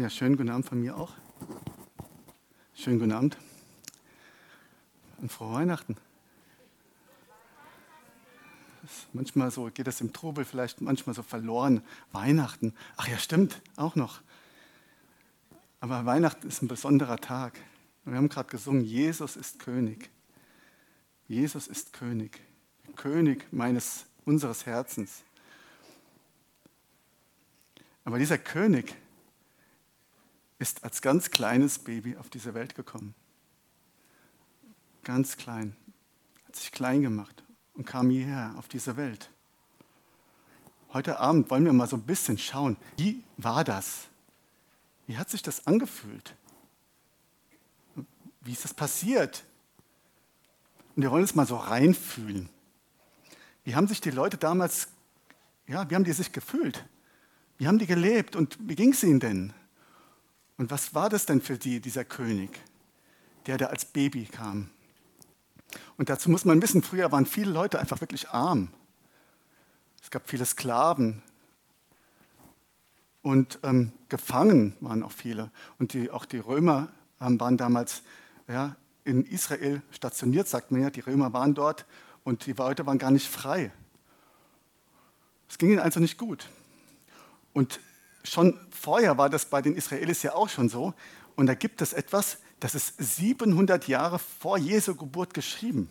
Ja, schönen guten Abend von mir auch. Schönen guten Abend und frohe Weihnachten. Manchmal so geht das im Trubel vielleicht manchmal so verloren. Weihnachten. Ach ja, stimmt, auch noch. Aber Weihnachten ist ein besonderer Tag. Wir haben gerade gesungen, Jesus ist König. Jesus ist König. König meines, unseres Herzens. Aber dieser König ist als ganz kleines Baby auf diese Welt gekommen. Ganz klein, hat sich klein gemacht und kam hierher auf diese Welt. Heute Abend wollen wir mal so ein bisschen schauen, wie war das? Wie hat sich das angefühlt? Wie ist das passiert? Und wir wollen uns mal so reinfühlen. Wie haben sich die Leute damals, ja, wie haben die sich gefühlt? Wie haben die gelebt und wie ging es ihnen denn? Und was war das denn für die, dieser König, der da als Baby kam? Und dazu muss man wissen, früher waren viele Leute einfach wirklich arm. Es gab viele Sklaven und ähm, gefangen waren auch viele. Und die, auch die Römer ähm, waren damals ja, in Israel stationiert, sagt man ja. Die Römer waren dort und die Leute waren gar nicht frei. Es ging ihnen also nicht gut. Und schon vorher war das bei den Israelis ja auch schon so. Und da gibt es etwas, das ist 700 Jahre vor Jesu Geburt geschrieben.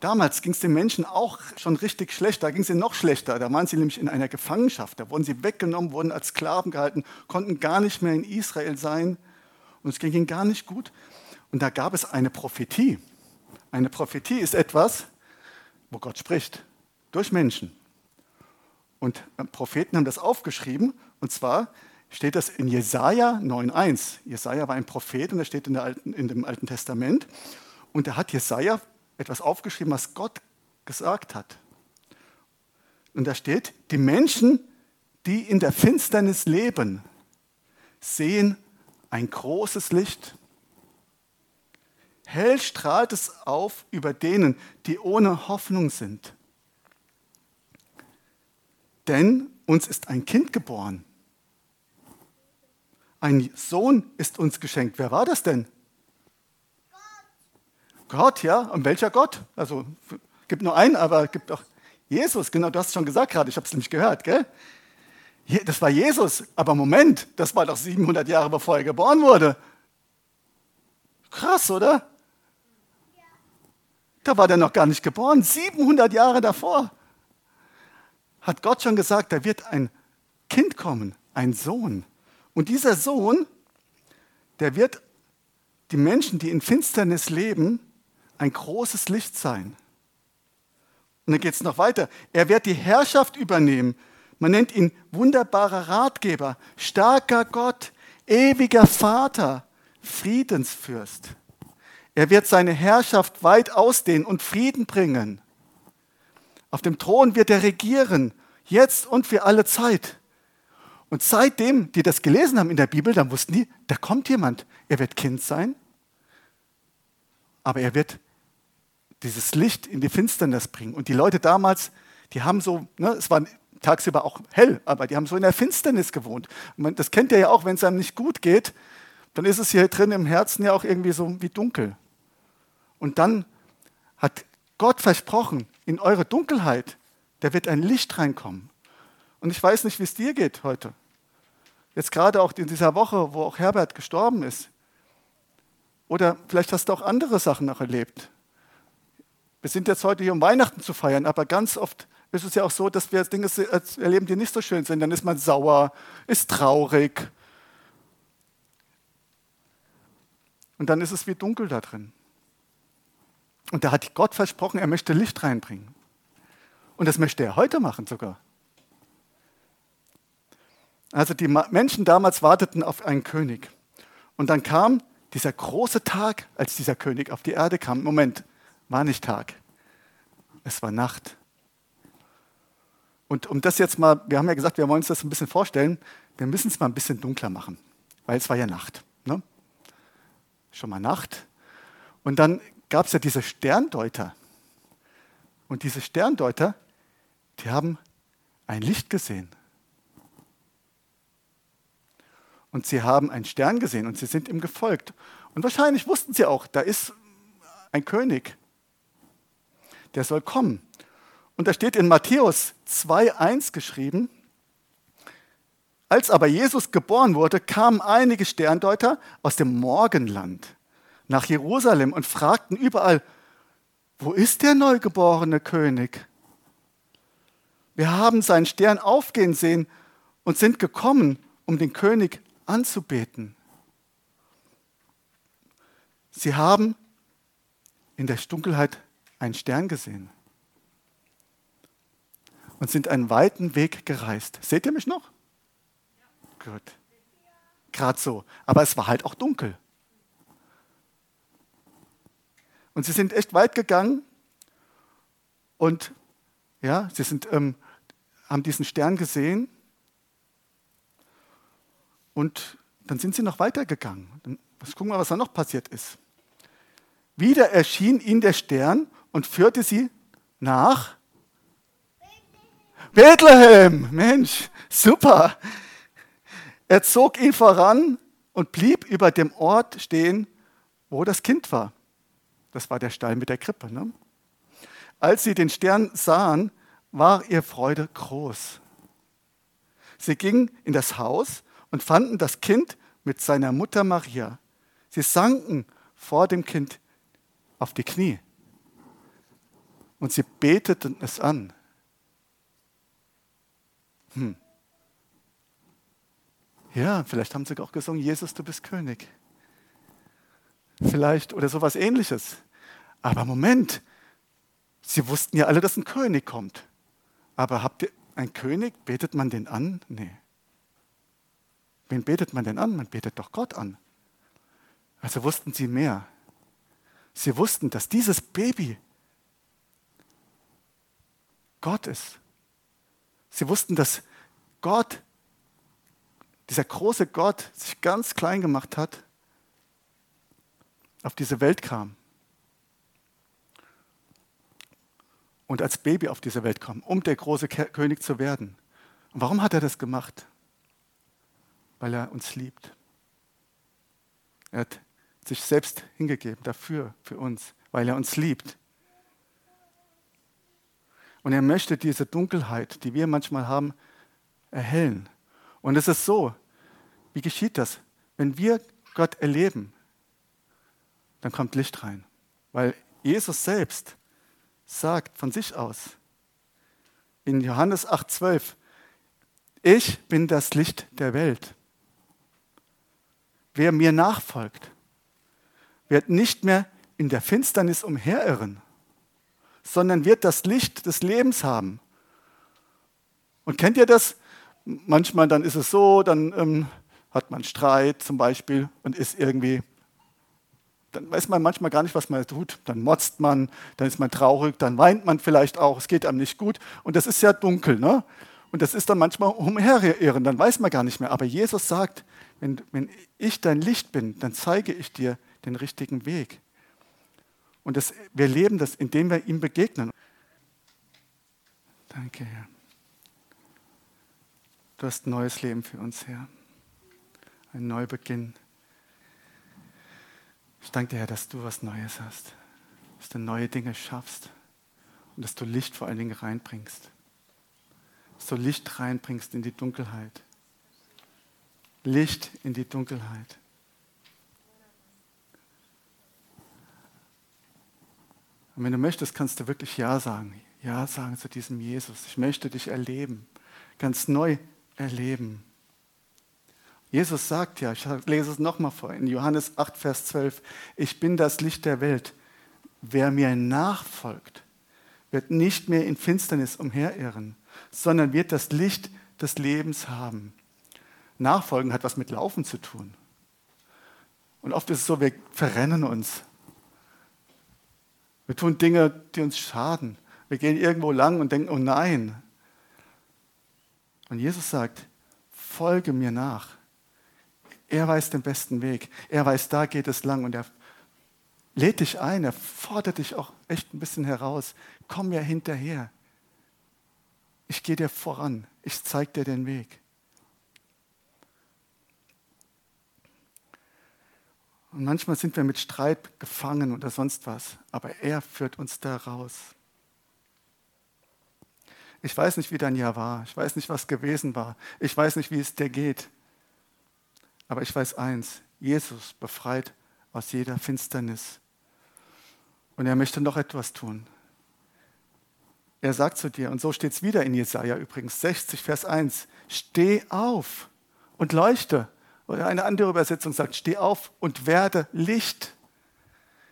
Damals ging es den Menschen auch schon richtig schlecht, da ging es ihnen noch schlechter. Da waren sie nämlich in einer Gefangenschaft, da wurden sie weggenommen, wurden als Sklaven gehalten, konnten gar nicht mehr in Israel sein und es ging ihnen gar nicht gut. Und da gab es eine Prophetie. Eine Prophetie ist etwas, wo Gott spricht, durch Menschen. Und Propheten haben das aufgeschrieben und zwar steht das in Jesaja 9,1. Jesaja war ein Prophet und er steht in, Alten, in, dem Alten Testament. Und da hat Jesaja etwas aufgeschrieben, was Gott gesagt hat. Und da steht: Die Menschen, die in der Finsternis leben, sehen ein großes Licht. Hell strahlt es auf über denen, die ohne Hoffnung sind. Denn uns ist ein Kind geboren ein Sohn ist uns geschenkt. Wer war das denn? Gott. Gott, ja. Und welcher Gott? Also gibt nur einen, aber es gibt auch Jesus. Genau, du hast es schon gesagt gerade. Ich habe es nämlich gehört, gell? Das war Jesus. Aber Moment, das war doch 700 Jahre bevor er geboren wurde. Krass, oder? Da war der noch gar nicht geboren. 700 Jahre davor hat Gott schon gesagt, da wird ein Kind kommen, ein Sohn. Und dieser Sohn, der wird die Menschen, die in Finsternis leben, ein großes Licht sein. Und dann geht es noch weiter. Er wird die Herrschaft übernehmen. Man nennt ihn wunderbarer Ratgeber, starker Gott, ewiger Vater, Friedensfürst. Er wird seine Herrschaft weit ausdehnen und Frieden bringen. Auf dem Thron wird er regieren, jetzt und für alle Zeit. Und seitdem die das gelesen haben in der Bibel, dann wussten die, da kommt jemand. Er wird Kind sein, aber er wird dieses Licht in die Finsternis bringen. Und die Leute damals, die haben so, ne, es war tagsüber auch hell, aber die haben so in der Finsternis gewohnt. Man, das kennt ihr ja auch, wenn es einem nicht gut geht, dann ist es hier drin im Herzen ja auch irgendwie so wie dunkel. Und dann hat Gott versprochen, in eure Dunkelheit, da wird ein Licht reinkommen. Und ich weiß nicht, wie es dir geht heute. Jetzt gerade auch in dieser Woche, wo auch Herbert gestorben ist. Oder vielleicht hast du auch andere Sachen noch erlebt. Wir sind jetzt heute hier, um Weihnachten zu feiern, aber ganz oft ist es ja auch so, dass wir Dinge erleben, die nicht so schön sind. Dann ist man sauer, ist traurig. Und dann ist es wie dunkel da drin. Und da hat Gott versprochen, er möchte Licht reinbringen. Und das möchte er heute machen sogar. Also die Menschen damals warteten auf einen König. Und dann kam dieser große Tag, als dieser König auf die Erde kam. Moment, war nicht Tag, es war Nacht. Und um das jetzt mal, wir haben ja gesagt, wir wollen uns das ein bisschen vorstellen, wir müssen es mal ein bisschen dunkler machen, weil es war ja Nacht. Ne? Schon mal Nacht. Und dann gab es ja diese Sterndeuter. Und diese Sterndeuter, die haben ein Licht gesehen. Und sie haben einen Stern gesehen und sie sind ihm gefolgt. Und wahrscheinlich wussten sie auch, da ist ein König, der soll kommen. Und da steht in Matthäus 2.1 geschrieben, als aber Jesus geboren wurde, kamen einige Sterndeuter aus dem Morgenland nach Jerusalem und fragten überall, wo ist der neugeborene König? Wir haben seinen Stern aufgehen sehen und sind gekommen, um den König anzubeten. Sie haben in der Dunkelheit einen Stern gesehen und sind einen weiten Weg gereist. Seht ihr mich noch? Gut. Gerade so. Aber es war halt auch dunkel. Und sie sind echt weit gegangen und ja, sie sind, ähm, haben diesen Stern gesehen und dann sind sie noch weitergegangen. Let's gucken wir, was da noch passiert ist. Wieder erschien ihnen der Stern und führte sie nach Bethlehem. Mensch, super. Er zog ihn voran und blieb über dem Ort stehen, wo das Kind war. Das war der Stall mit der Krippe. Ne? Als sie den Stern sahen, war ihr Freude groß. Sie gingen in das Haus und fanden das Kind mit seiner Mutter Maria. Sie sanken vor dem Kind auf die Knie und sie beteten es an. Hm. Ja, vielleicht haben sie auch gesungen, Jesus, du bist König. Vielleicht oder sowas ähnliches. Aber Moment, sie wussten ja alle, dass ein König kommt. Aber habt ihr einen König? Betet man den an? Nee. Wen betet man denn an? Man betet doch Gott an. Also wussten sie mehr. Sie wussten, dass dieses Baby Gott ist. Sie wussten, dass Gott dieser große Gott sich ganz klein gemacht hat, auf diese Welt kam und als Baby auf diese Welt kam, um der große König zu werden. Und warum hat er das gemacht? Weil er uns liebt. Er hat sich selbst hingegeben dafür, für uns, weil er uns liebt. Und er möchte diese Dunkelheit, die wir manchmal haben, erhellen. Und es ist so, wie geschieht das? Wenn wir Gott erleben, dann kommt Licht rein. Weil Jesus selbst sagt von sich aus in Johannes 8:12, ich bin das Licht der Welt. Wer mir nachfolgt, wird nicht mehr in der Finsternis umherirren, sondern wird das Licht des Lebens haben. Und kennt ihr das? manchmal dann ist es so, dann ähm, hat man Streit zum Beispiel und ist irgendwie, dann weiß man manchmal gar nicht, was man tut. Dann motzt man, dann ist man traurig, dann weint man vielleicht auch, es geht einem nicht gut und das ist ja dunkel. Ne? Und das ist dann manchmal umherirren, dann weiß man gar nicht mehr. Aber Jesus sagt, wenn, wenn ich dein Licht bin, dann zeige ich dir den richtigen Weg. Und das, wir leben das, indem wir ihm begegnen. Danke, Herr. Du hast ein neues Leben für uns, Herr. Ein Neubeginn. Ich danke dir, Herr, dass du was Neues hast. Dass du neue Dinge schaffst. Und dass du Licht vor allen Dingen reinbringst. Dass du Licht reinbringst in die Dunkelheit. Licht in die Dunkelheit. Und wenn du möchtest, kannst du wirklich Ja sagen. Ja sagen zu diesem Jesus. Ich möchte dich erleben. Ganz neu erleben. Jesus sagt ja, ich lese es nochmal vor, in Johannes 8, Vers 12, ich bin das Licht der Welt. Wer mir nachfolgt, wird nicht mehr in Finsternis umherirren, sondern wird das Licht des Lebens haben. Nachfolgen hat was mit Laufen zu tun. Und oft ist es so, wir verrennen uns. Wir tun Dinge, die uns schaden. Wir gehen irgendwo lang und denken, oh nein, und Jesus sagt, folge mir nach. Er weiß den besten Weg. Er weiß, da geht es lang und er lädt dich ein, er fordert dich auch echt ein bisschen heraus. Komm mir hinterher. Ich gehe dir voran. Ich zeige dir den Weg. Und manchmal sind wir mit Streit gefangen oder sonst was, aber er führt uns da raus. Ich weiß nicht, wie dein Jahr war. Ich weiß nicht, was gewesen war. Ich weiß nicht, wie es dir geht. Aber ich weiß eins, Jesus befreit aus jeder Finsternis. Und er möchte noch etwas tun. Er sagt zu dir, und so steht es wieder in Jesaja übrigens, 60, Vers 1, steh auf und leuchte. Oder eine andere Übersetzung sagt, steh auf und werde Licht.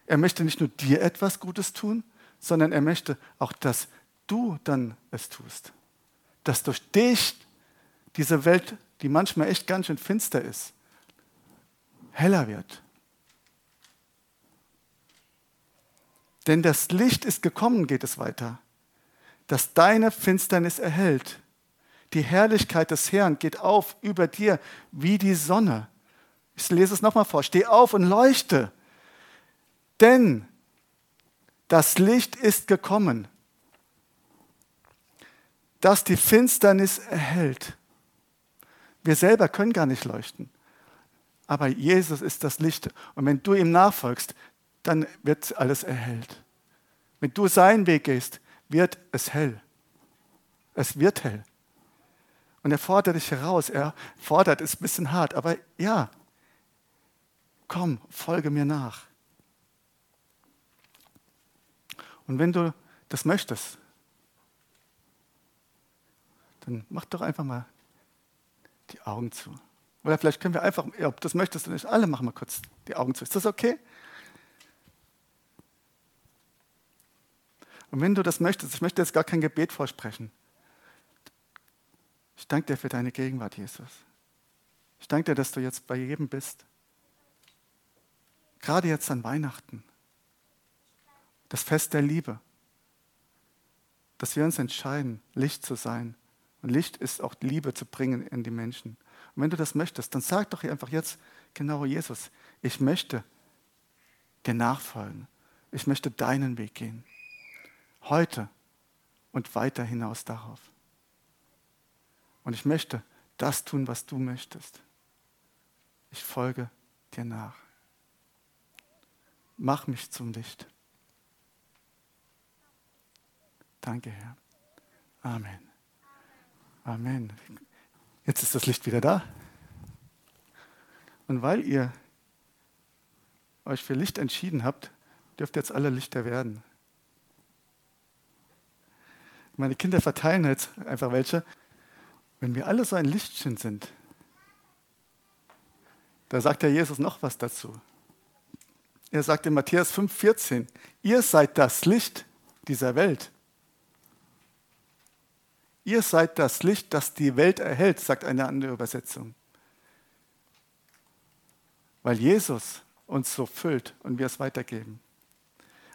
Er möchte nicht nur dir etwas Gutes tun, sondern er möchte auch, dass du dann es tust. Dass durch dich diese Welt, die manchmal echt ganz schön finster ist, heller wird. Denn das Licht ist gekommen, geht es weiter das deine Finsternis erhält. Die Herrlichkeit des Herrn geht auf über dir wie die Sonne. Ich lese es nochmal vor. Steh auf und leuchte. Denn das Licht ist gekommen, das die Finsternis erhält. Wir selber können gar nicht leuchten. Aber Jesus ist das Licht. Und wenn du ihm nachfolgst, dann wird alles erhellt. Wenn du seinen Weg gehst, wird es hell. Es wird hell. Und er fordert dich heraus. Er fordert, ist ein bisschen hart, aber ja, komm, folge mir nach. Und wenn du das möchtest, dann mach doch einfach mal die Augen zu. Oder vielleicht können wir einfach, ob du das möchtest oder nicht, alle machen mal kurz die Augen zu. Ist das okay? Und wenn du das möchtest, ich möchte jetzt gar kein Gebet vorsprechen. Ich danke dir für deine Gegenwart, Jesus. Ich danke dir, dass du jetzt bei jedem bist. Gerade jetzt an Weihnachten. Das Fest der Liebe. Dass wir uns entscheiden, Licht zu sein. Und Licht ist auch Liebe zu bringen in die Menschen. Und wenn du das möchtest, dann sag doch einfach jetzt genau, Jesus, ich möchte dir nachfolgen. Ich möchte deinen Weg gehen heute und weiter hinaus darauf. Und ich möchte das tun, was du möchtest. Ich folge dir nach. Mach mich zum Licht. Danke, Herr. Amen. Amen. Jetzt ist das Licht wieder da. Und weil ihr euch für Licht entschieden habt, dürft ihr jetzt alle Lichter werden. Meine Kinder verteilen jetzt einfach welche. Wenn wir alle so ein Lichtchen sind, da sagt der Jesus noch was dazu. Er sagt in Matthäus 5,14, ihr seid das Licht dieser Welt. Ihr seid das Licht, das die Welt erhält, sagt eine andere Übersetzung. Weil Jesus uns so füllt und wir es weitergeben.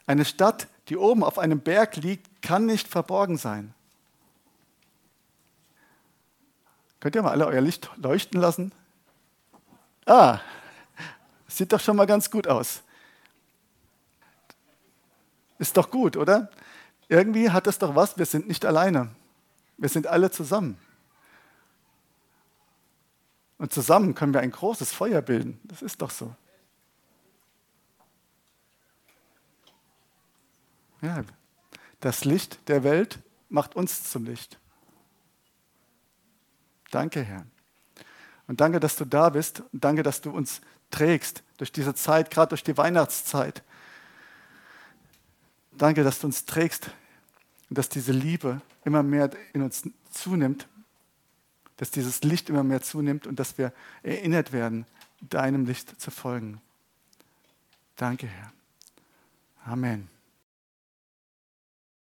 Eine Stadt, die oben auf einem Berg liegt, kann nicht verborgen sein. Könnt ihr mal alle euer Licht leuchten lassen? Ah, sieht doch schon mal ganz gut aus. Ist doch gut, oder? Irgendwie hat es doch was, wir sind nicht alleine. Wir sind alle zusammen. Und zusammen können wir ein großes Feuer bilden. Das ist doch so. Ja, das Licht der Welt macht uns zum Licht. Danke, Herr. Und danke, dass du da bist. Und danke, dass du uns trägst durch diese Zeit, gerade durch die Weihnachtszeit. Danke, dass du uns trägst und dass diese Liebe immer mehr in uns zunimmt, dass dieses Licht immer mehr zunimmt und dass wir erinnert werden, deinem Licht zu folgen. Danke, Herr. Amen.